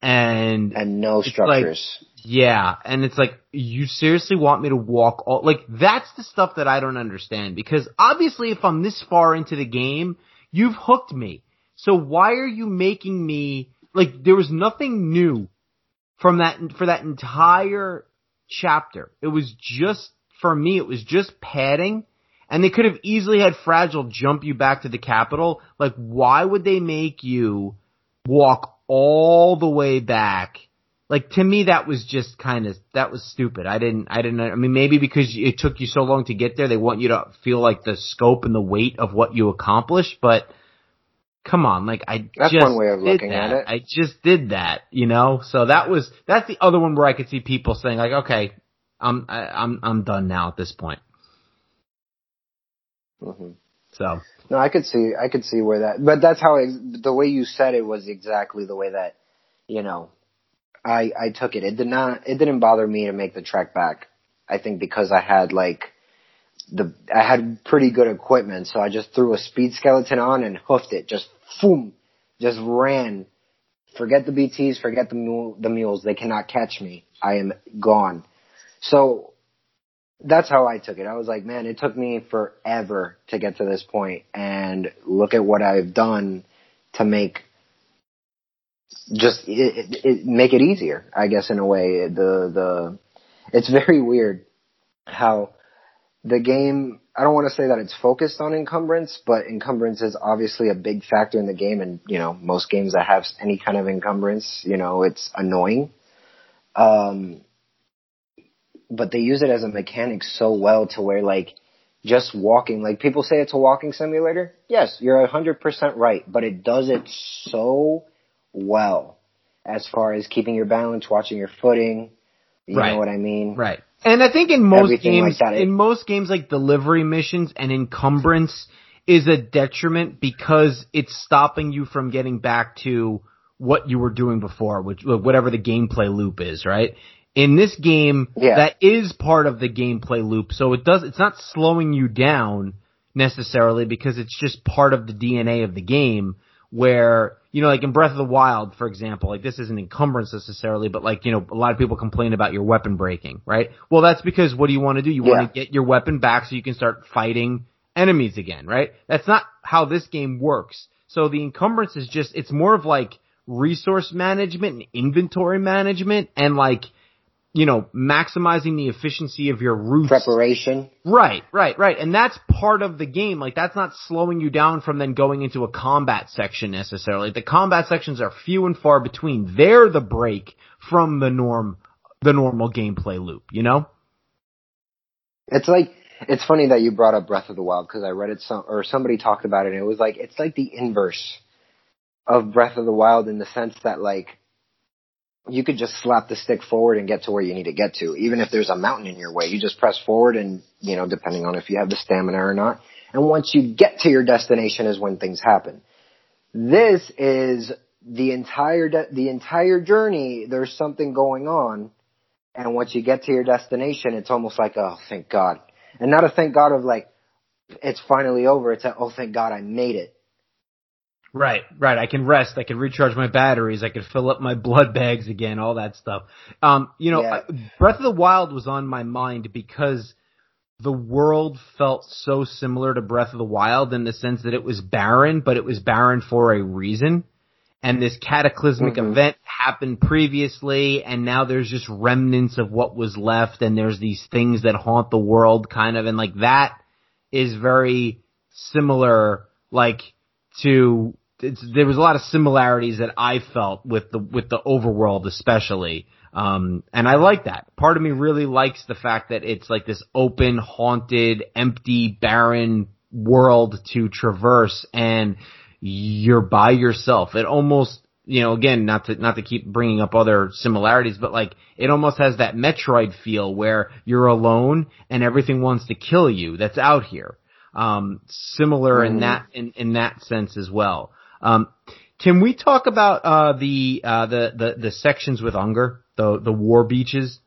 And And no It's like- structures. yeah, and it's like, you seriously want me to walk all, like, that's the stuff that I don't understand, because obviously if I'm this far into the game, you've hooked me. So why are you making me, like, there was nothing new from that, for that entire chapter. It was just, for me, it was just padding, and they could have easily had Fragile jump you back to the capital. Like, why would they make you walk all the way back? like to me that was just kind of that was stupid. I didn't I didn't I mean maybe because it took you so long to get there they want you to feel like the scope and the weight of what you accomplished, but come on, like I That's just one way of looking that. at it. I just did that, you know? So that was that's the other one where I could see people saying like, "Okay, I'm I, I'm I'm done now at this point." hmm So, No, I could see, I could see where that, but that's how it, the way you said it was exactly the way that, you know, I I took it. It did not, it didn't bother me to make the trek back. I think because I had like the, I had pretty good equipment, so I just threw a speed skeleton on and hoofed it, just boom, just ran. Forget the BTs, forget the mule, the mules. They cannot catch me. I am gone. So that's how I took it. I was like, man, it took me forever to get to this point, and look at what I've done to make just it, it, it make it easier. I guess in a way, the the it's very weird how the game. I don't want to say that it's focused on encumbrance, but encumbrance is obviously a big factor in the game, and you know most games that have any kind of encumbrance, you know, it's annoying. Um, but they use it as a mechanic so well to where like just walking, like people say it's a walking simulator. Yes, you're a hundred percent right, but it does it so well as far as keeping your balance, watching your footing. You Right. know what I mean? Right. And I think in most Everything games, like that, it- in most games like delivery missions and encumbrance is a detriment because it's stopping you from getting back to what you were doing before, which whatever the gameplay loop is, right? In this game, Yeah. that is part of the gameplay loop, so it does, it's not slowing you down necessarily because it's just part of the DNA of the game where, you know, like in Breath of the Wild, for example, like this isn't encumbrance necessarily, but like, you know, a lot of people complain about your weapon breaking, right? Well, that's because what do you want to do? You Yeah. want to get your weapon back so you can start fighting enemies again, right? That's not how this game works. So the encumbrance is just, it's more of like resource management and inventory management and like, you know, maximizing the efficiency of your routes. Preparation. Right, right, right. And that's part of the game. Like that's not slowing you down from then going into a combat section necessarily. The combat sections are few and far between. They're the break from the norm, the normal gameplay loop, you know? It's like it's funny that you brought up Breath of the Wild because I read it some or somebody talked about it and it was like it's like the inverse of Breath of the Wild in the sense that like you could just slap the stick forward and get to where you need to get to even if there's a mountain in your way you just press forward and you know depending on if you have the stamina or not and once you get to your destination is when things happen this is the entire de- the entire journey there's something going on and once you get to your destination, it's almost like, oh, thank God. And not a thank God of like, it's finally over. It's a, oh, thank God I made it. Right, right. I can rest. I can recharge my batteries. I can fill up my blood bags again. All that stuff. Um, you know, Yeah. Breath of the Wild was on my mind because the world felt so similar to Breath of the Wild in the sense that it was barren, but it was barren for a reason. And this cataclysmic Mhm. event happened previously, and now there's just remnants of what was left, and there's these things that haunt the world, kind of, and like that is very similar, like to there was a lot of similarities that I felt with the with the overworld, especially. Um, and I like that. Part of me really likes the fact that it's like this open, haunted, empty, barren world to traverse, and you're by yourself. It almost you know, again, not to, not to keep bringing up other similarities, but like, it almost has that Metroid feel where you're alone and everything wants to kill you that's out here. Um, similar mm. in that, in, in that sense as well. Um, can we talk about, uh, the, uh, the, the, the sections with Unger, the, the war beaches?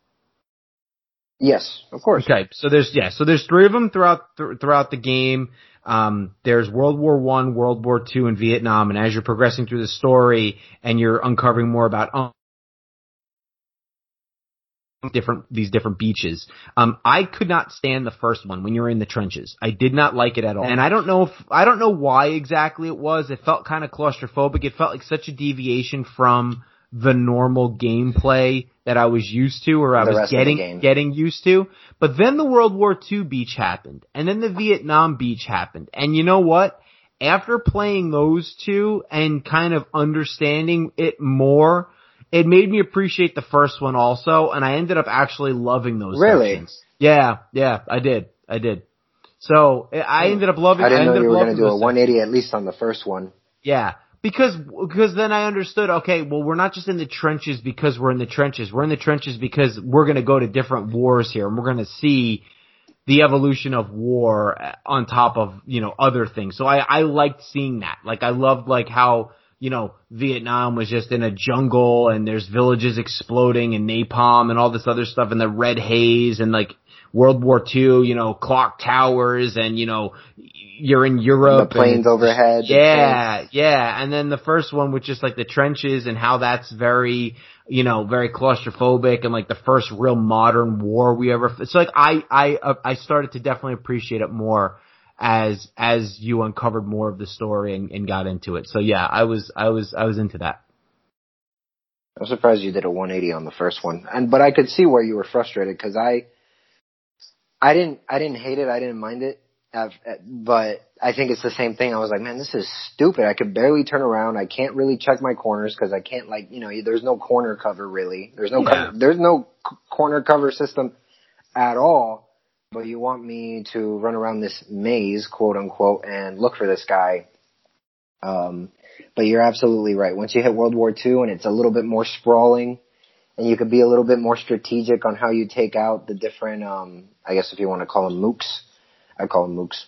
Yes, of course. Okay, so there's yeah, so there's three of them throughout th- throughout the game. Um, there's World War One, World War Two, and Vietnam. And as you're progressing through the story and you're uncovering more about different these different beaches, um, I could not stand the first one when you were in the trenches. I did not like it at all, and I don't know if I don't know why exactly it was. It felt kind of claustrophobic. It felt like such a deviation from the normal gameplay that I was used to or I was getting getting used to. But then the World War II beach happened and then the Vietnam beach happened. And you know what? After playing those two and kind of understanding it more, it made me appreciate the first one also and I ended up actually loving those Really? Sections. Yeah, yeah, I did. I did. So eh, I oh, ended up loving. I didn't I know you were going to do a 180 at least on the first one. Yeah, because because then I understood. Okay, well, we're not just in the trenches because we're in the trenches. We're in the trenches because we're going to go to different wars here, and we're going to see the evolution of war eh, on top of you know other things. So I I liked seeing that. Like I loved like how you know Vietnam was just in a jungle and there's villages exploding and napalm and all this other stuff and the red haze and like World War II, you know, clock towers and, you know, you're in Europe. The planes overhead. Yeah, yeah. And then the first one with just like the trenches and how that's very, you know, very claustrophobic and like the first real modern war we ever, so like I, I, uh, I started to definitely appreciate it more as, as you uncovered more of the story and, and got into it. So yeah, I was, I was, I was into that. I'm surprised you did a 180 on the first one. And, but I could see where you were frustrated because I, I didn't, I didn't hate it. I didn't mind it but I think it's the same thing. I was like, man, this is stupid. I could barely turn around. I can't really check my corners because I can't like, you know, there's no corner cover really. There's no, yeah. cover, there's no c- corner cover system at all. But you want me to run around this maze, quote unquote, and look for this guy. Um, but you're absolutely right. Once you hit World War II and it's a little bit more sprawling, and you could be a little bit more strategic on how you take out the different, um, I guess if you want to call them mooks I call them mooks.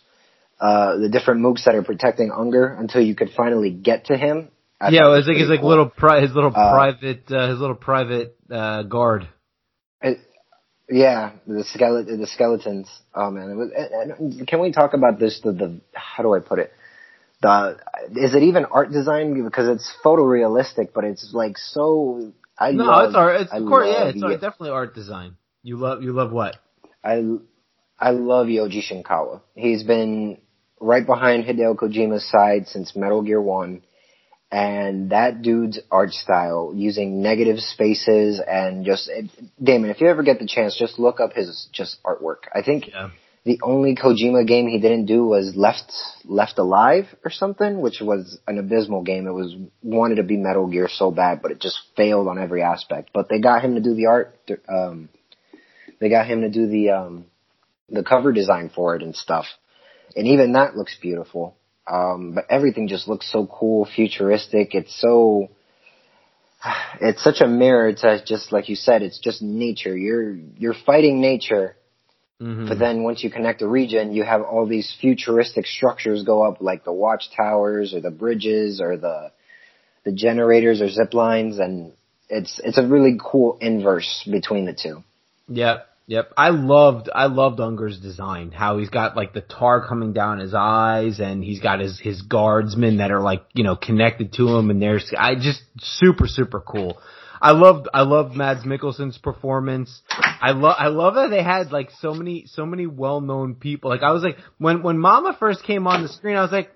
Uh, the different mooks that are protecting Unger until you could finally get to him. I yeah, it was like his like cool. little pri- his little uh, private uh, his little private uh, guard. It, yeah, the skeleton the skeletons. Oh man, it was. can we talk about this? The the how do I put it? The is it even art design because it's photorealistic, but it's like so. I no, love, it's art. It's of course, yeah, it's art, definitely art design. You love you love what? I I love Yoji Shinkawa. He's been right behind Hideo Kojima's side since Metal Gear 1. And that dude's art style, using negative spaces and just, Damon, if you ever get the chance, just look up his just artwork. I think yeah. the only Kojima game he didn't do was Left, Left Alive or something, which was an abysmal game. It was, wanted to be Metal Gear so bad, but it just failed on every aspect. But they got him to do the art, um, they got him to do the, um, the cover design for it and stuff. And even that looks beautiful. Um, but everything just looks so cool, futuristic. It's so, it's such a mirror to just like you said, it's just nature. You're, you're fighting nature. Mm-hmm. But then once you connect a region, you have all these futuristic structures go up like the watchtowers or the bridges or the, the generators or zip lines and it's, it's a really cool inverse between the two. Yeah. Yep, I loved I loved Unger's design. How he's got like the tar coming down his eyes, and he's got his his guardsmen that are like you know connected to him, and there's I just super super cool. I loved I loved Mads Mikkelsen's performance. I love I love that they had like so many so many well known people. Like I was like when when Mama first came on the screen, I was like,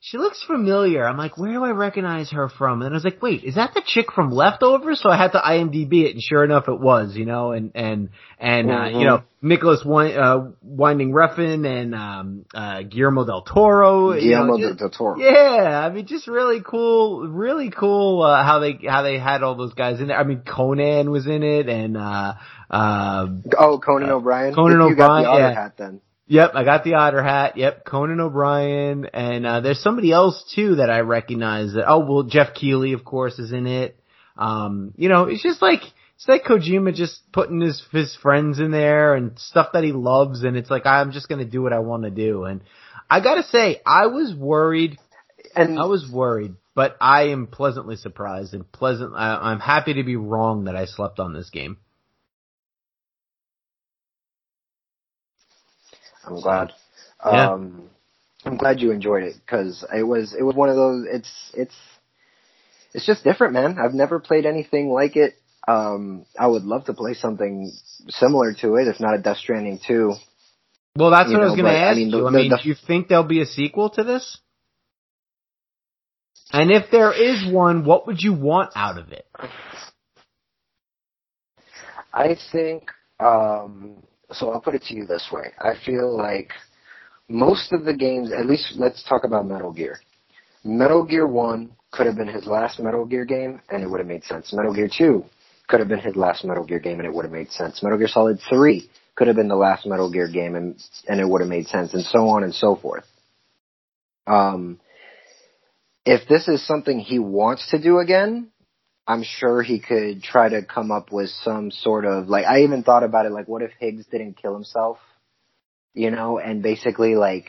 she looks familiar. I'm like, where do I recognize her from? And I was like, wait, is that the chick from Leftovers? So I had to IMDb it, and sure enough, it was. You know, and and and uh, you know, Nicholas Wind, uh, Winding Refn and um, uh, Guillermo del Toro. you know, Guillermo just- del Toro. yeah, I mean, just really cool, really cool uh, how they how they had all those guys in there. I mean, Conan was in it, and uh, um, Oh, Conan O'Brien. Conan you got O'Brien, yeah. hat then. Yep, I got the otter hat. Yep, Conan O'Brien, and uh, there's somebody else too that I recognize. That oh well, Geoff Keighley of course is in it. Um, you know, it's just like it's like Kojima just putting his his friends in there and stuff that he loves, and it's like I'm just gonna do what I want to do. And I gotta say, I was worried. And I was worried, but I am pleasantly surprised and pleasant. I, I'm happy to be wrong that I slept on this game. I'm glad. Yeah. Um, I'm glad you enjoyed it because it was it was one of those. It's it's it's just different, man. I've never played anything like it. Um, I would love to play something similar to it, if not a Death Stranding two. Well, that's You what I was going to but, I ask mean, the- you. I the- mean, the- do you think there'll be a sequel to this? And if there is one, what would you want out of it? I think. Um, so I'll put it to you this way. I feel like most of the games, at least let's talk about Metal Gear. Metal Gear 1 could have been his last Metal Gear game and it would have made sense. Metal Gear 2 could have been his last Metal Gear game and it would have made sense. Metal Gear Solid 3 could have been the last Metal Gear game and, and it would have made sense and so on and so forth. Um, if this is something he wants to do again, I'm sure he could try to come up with some sort of like I even thought about it like what if Higgs didn't kill himself? You know, and basically like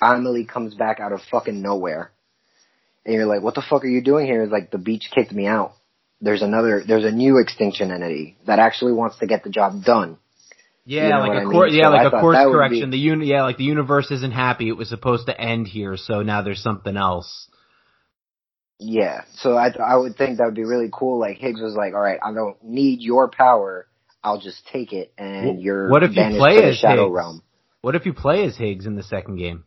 Amelie comes back out of fucking nowhere. And you're like, what the fuck are you doing here? It's like the beach kicked me out. There's another there's a new extinction entity that actually wants to get the job done. Yeah, You know like a a I mean? yeah, So like a course correction. be- The uni- yeah, like the universe isn't happy. It was supposed to end here, so now there's something else. Yeah. So I I would think that would be really cool. Like Higgs was like, all right, I don't need your power. I'll just take it, and Wh- you're what if you play as Shadow Higgs? Realm. What if you play as Higgs in the second game?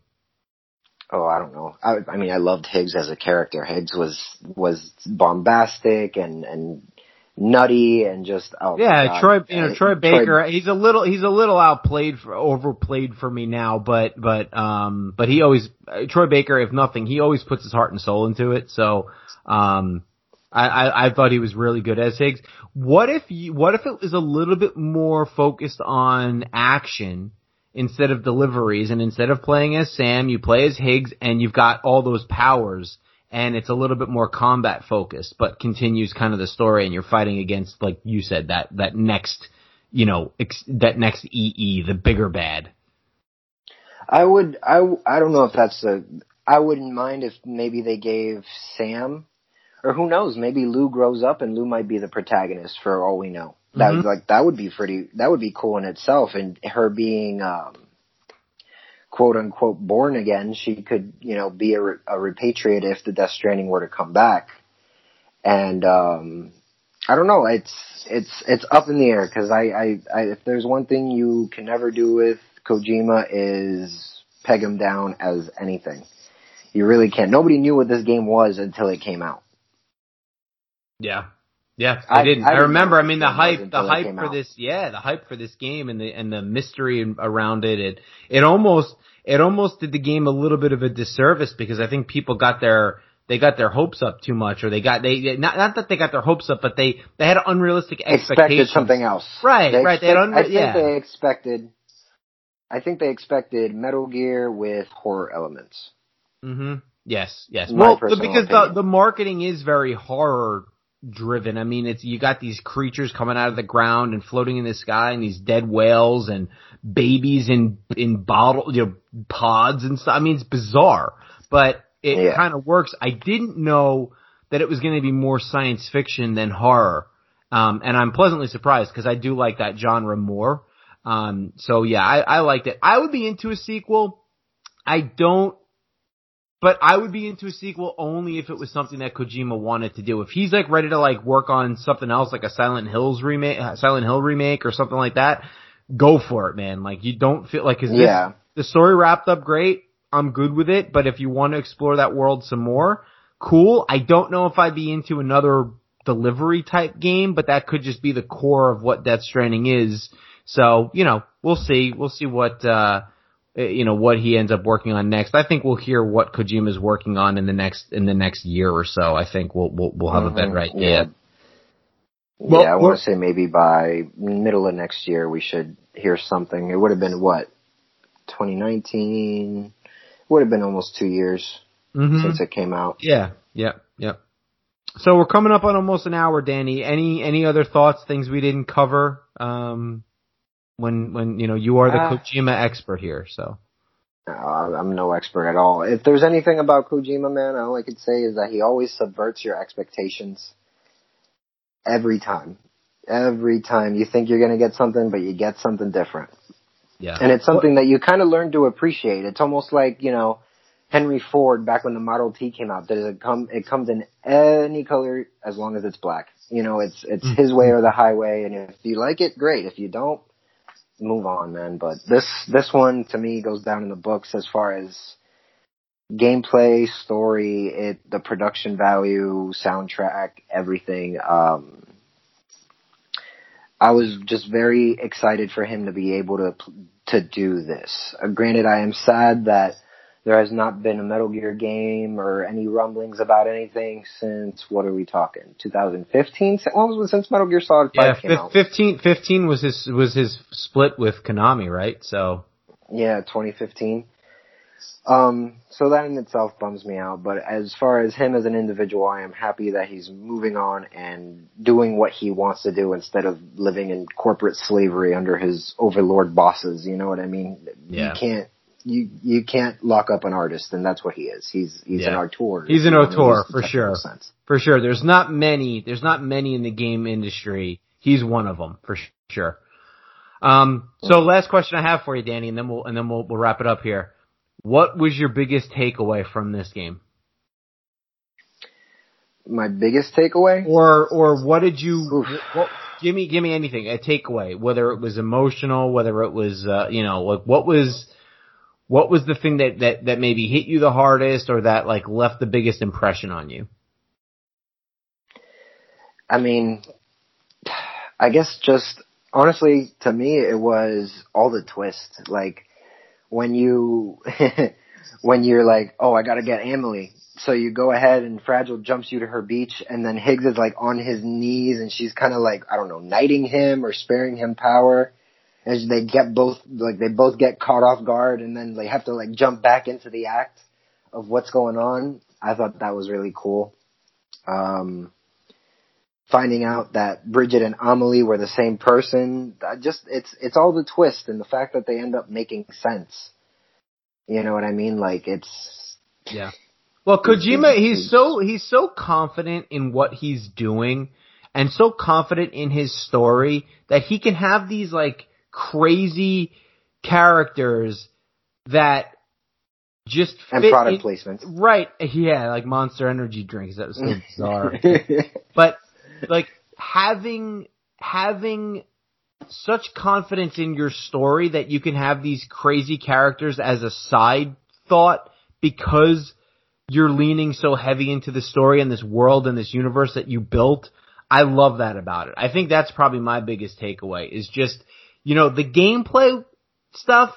Oh, I don't know. I, I mean, I loved Higgs as a character. Higgs was was bombastic and and nutty and just oh Yeah, God. Troy, you know, Troy Baker, he's a little, he's a little outplayed for, overplayed for me now, but, but, um, but he always, uh, Troy Baker, if nothing, he always puts his heart and soul into it, so, um, I, I, I thought he was really good as Higgs. What if you, what if it was a little bit more focused on action instead of deliveries and instead of playing as Sam, you play as Higgs and you've got all those powers and it's a little bit more combat focused, but continues kind of the story and you're fighting against, like you said, that, that next, you know, ex- that next EE, the bigger bad. I would I I don't know if that's a I wouldn't mind if maybe they gave Sam or who knows maybe Lou grows up and Lou might be the protagonist for all we know. That Mhm. like that would be pretty that would be cool in itself and her being um quote unquote born again she could you know be a, a repatriate if the Death Stranding were to come back and um I don't know it's it's it's up in the air because I, I I if there's one thing you can never do with Kojima is peg him down as anything. You really can't. Nobody knew what this game was until it came out. Yeah. Yeah, I, didn't. I I, remember. I mean, the hype, the hype for out. this, yeah, the hype for this game and the and the mystery around it. It it almost it almost did the game a little bit of a disservice because I think people got their they got their hopes up too much, or they got they not not that they got their hopes up, but they they had unrealistic expectations. Expected something else. Right, They right, they had expect- unre- I think yeah. they expected. I think they expected Metal Gear with horror elements. Mm-hmm. Yes, yes. My well, because the the marketing is very horror driven. I mean, it's you got these creatures coming out of the ground and floating in the sky, and these dead whales and babies in in bottle, you know, pods and stuff. I mean, it's bizarre, but it Yeah. kind of works. I didn't know that it was going to be more science fiction than horror, um, and I'm pleasantly surprised because I do like that genre more. Um, so yeah, I, I liked it. I would be into a sequel. I don't but I would be into a sequel only if it was something that Kojima wanted to do. If he's like ready to like work on something else, like a Silent Hills remake, uh, Silent Hill remake or something like that, go for it, man. Like you don't feel like, cause this- Yeah. the story wrapped up great. I'm good with it. But if you want to explore that world some more, cool. I don't know if I'd be into another delivery type game, but that could just be the core of what Death Stranding is. So, you know, we'll see. We'll see what, uh, you know, what he ends up working on next. I think we'll hear what Kojima is working on in the next, in the next year or so. I think we'll, we'll, we'll have mm-hmm. a better idea. Yeah. Well, yeah, I want to say maybe by middle of next year we should hear something. It would have been what 2019. Would have been almost two years mm-hmm. since it came out. Yeah, yeah, yeah. So we're coming up on almost an hour, Danny. Any any other thoughts? Things we didn't cover? Um, when when you know you are the uh, Kojima expert here, so. I'm no expert at all. If there's anything about Kojima, man, all I could say is that he always subverts your expectations every time. Every time you think you're going to get something, but you get something different. Yeah. And it's something that you kind of learn to appreciate. It's almost like, you know, Henry Ford back when the Model T came out. Does it come, it comes in any color as long as it's black. You know, it's, it's mm-hmm. his way or the highway. And if you like it, great. If you don't, move on, man. But this, this one to me goes down in the books as far as gameplay, story, it, the production value, soundtrack, everything. Um, I was just very excited for him to be able to to do this. Uh, granted, I am sad that there has not been a Metal Gear game or any rumblings about anything since what are we talking? 2015? When was since Metal Gear Solid 5 yeah, f- 15, 15 was his was his split with Konami, right? So yeah, 2015. Um, so that in itself bums me out. But as far as him as an individual, I am happy that he's moving on and doing what he wants to do instead of living in corporate slavery under his overlord bosses. You know what I mean? Yeah. You can't. You you can't lock up an artist, and that's what he is. He's he's yeah. an auteur. He's an auteur for sure. Sense. For sure. There's not many. There's not many in the game industry. He's one of them for sure. Um, so last question I have for you, Danny, and then we'll and then we'll we'll wrap it up here. What was your biggest takeaway from this game? My biggest takeaway? Or or what did you what, give me give me anything, a takeaway, whether it was emotional, whether it was uh, you know, like what was what was the thing that, that, that maybe hit you the hardest or that like left the biggest impression on you? I mean, I guess just honestly to me it was all the twists. Like when you when you're like, oh, I gotta get Emily. So you go ahead and Fragile jumps you to her beach, and then Higgs is like on his knees, and she's kind of like I don't know, knighting him or sparing him power. As they get both like they both get caught off guard, and then they have to like jump back into the act of what's going on. I thought that was really cool. Um, finding out that Bridget and Amelie were the same person. just it's it's all the twist and the fact that they end up making sense. You know what I mean? Like it's yeah. Well, Kojima, he's so he's so confident in what he's doing and so confident in his story that he can have these like crazy characters that just and product in, placement. Right. Yeah, like Monster Energy drinks. That was so bizarre. but like having having such confidence in your story that you can have these crazy characters as a side thought because you're leaning so heavy into the story and this world and this universe that you built. I love that about it. I think that's probably my biggest takeaway is just, you know, the gameplay stuff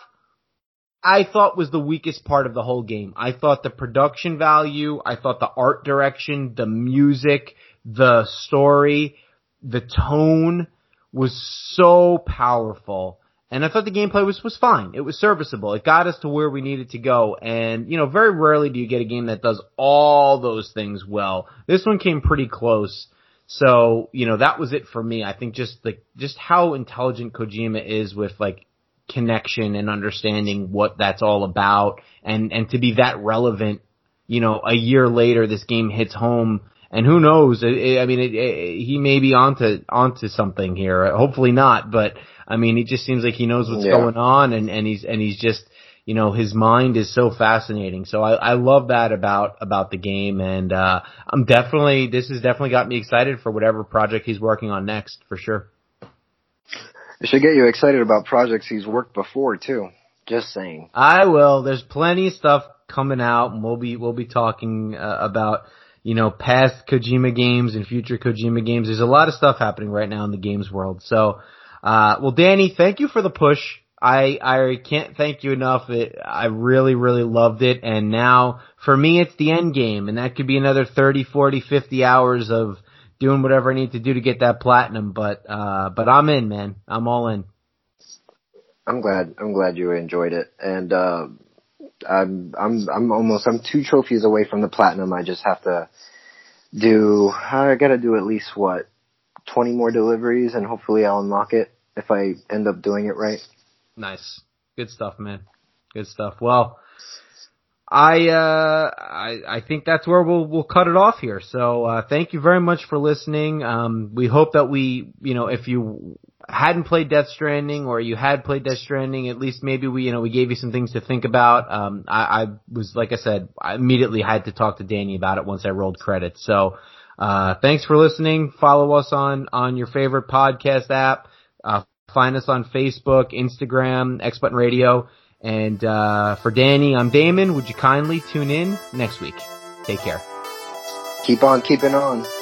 I thought was the weakest part of the whole game. I thought the production value, I thought the art direction, the music, the story, the tone was so powerful. And I thought the gameplay was, was fine. It was serviceable. It got us to where we needed to go. And, you know, very rarely do you get a game that does all those things well. This one came pretty close. So, you know, that was it for me. I think just like, just how intelligent Kojima is with like connection and understanding what that's all about and, and to be that relevant, you know, a year later this game hits home and who knows? It, it, I mean, it, he may be onto onto something here. Hopefully not, but I mean, it just seems like he knows what's yeah. going on, and and he's and he's just you know his mind is so fascinating. So I, I love that about about the game, and uh, I'm definitely this has definitely got me excited for whatever project he's working on next for sure. It should get you excited about projects he's worked before too. Just saying. I will. There's plenty of stuff coming out, and we'll be we'll be talking uh, about you know past Kojima games and future Kojima games. There's a lot of stuff happening right now in the games world. So, uh, well, Danny, thank you for the push. I I can't thank you enough. It, I really really loved it, and now for me it's the end game, and that could be another 30, 40, 50 hours of doing whatever I need to do to get that platinum. But uh, but I'm in, man. I'm all in. I'm glad. I'm glad you enjoyed it, and uh, I'm I'm I'm almost I'm two trophies away from the platinum. I just have to do. I got to do at least what 20 more deliveries, and hopefully I'll unlock it if I end up doing it right. Nice. Good stuff, man. Good stuff. Well, I uh I I think that's where we'll we'll cut it off here. So uh thank you very much for listening. Um we hope that we, you know, if you hadn't played Death Stranding or you had played Death Stranding, at least maybe we, you know, we gave you some things to think about. Um I, I was like I said, I immediately had to talk to Danny about it once I rolled credits. So uh thanks for listening. Follow us on on your favorite podcast app. Uh find us on Facebook, Instagram, X Button Radio. And uh, for Danny, I'm Damon. Would you kindly tune in next week? Take care. Keep on keeping on.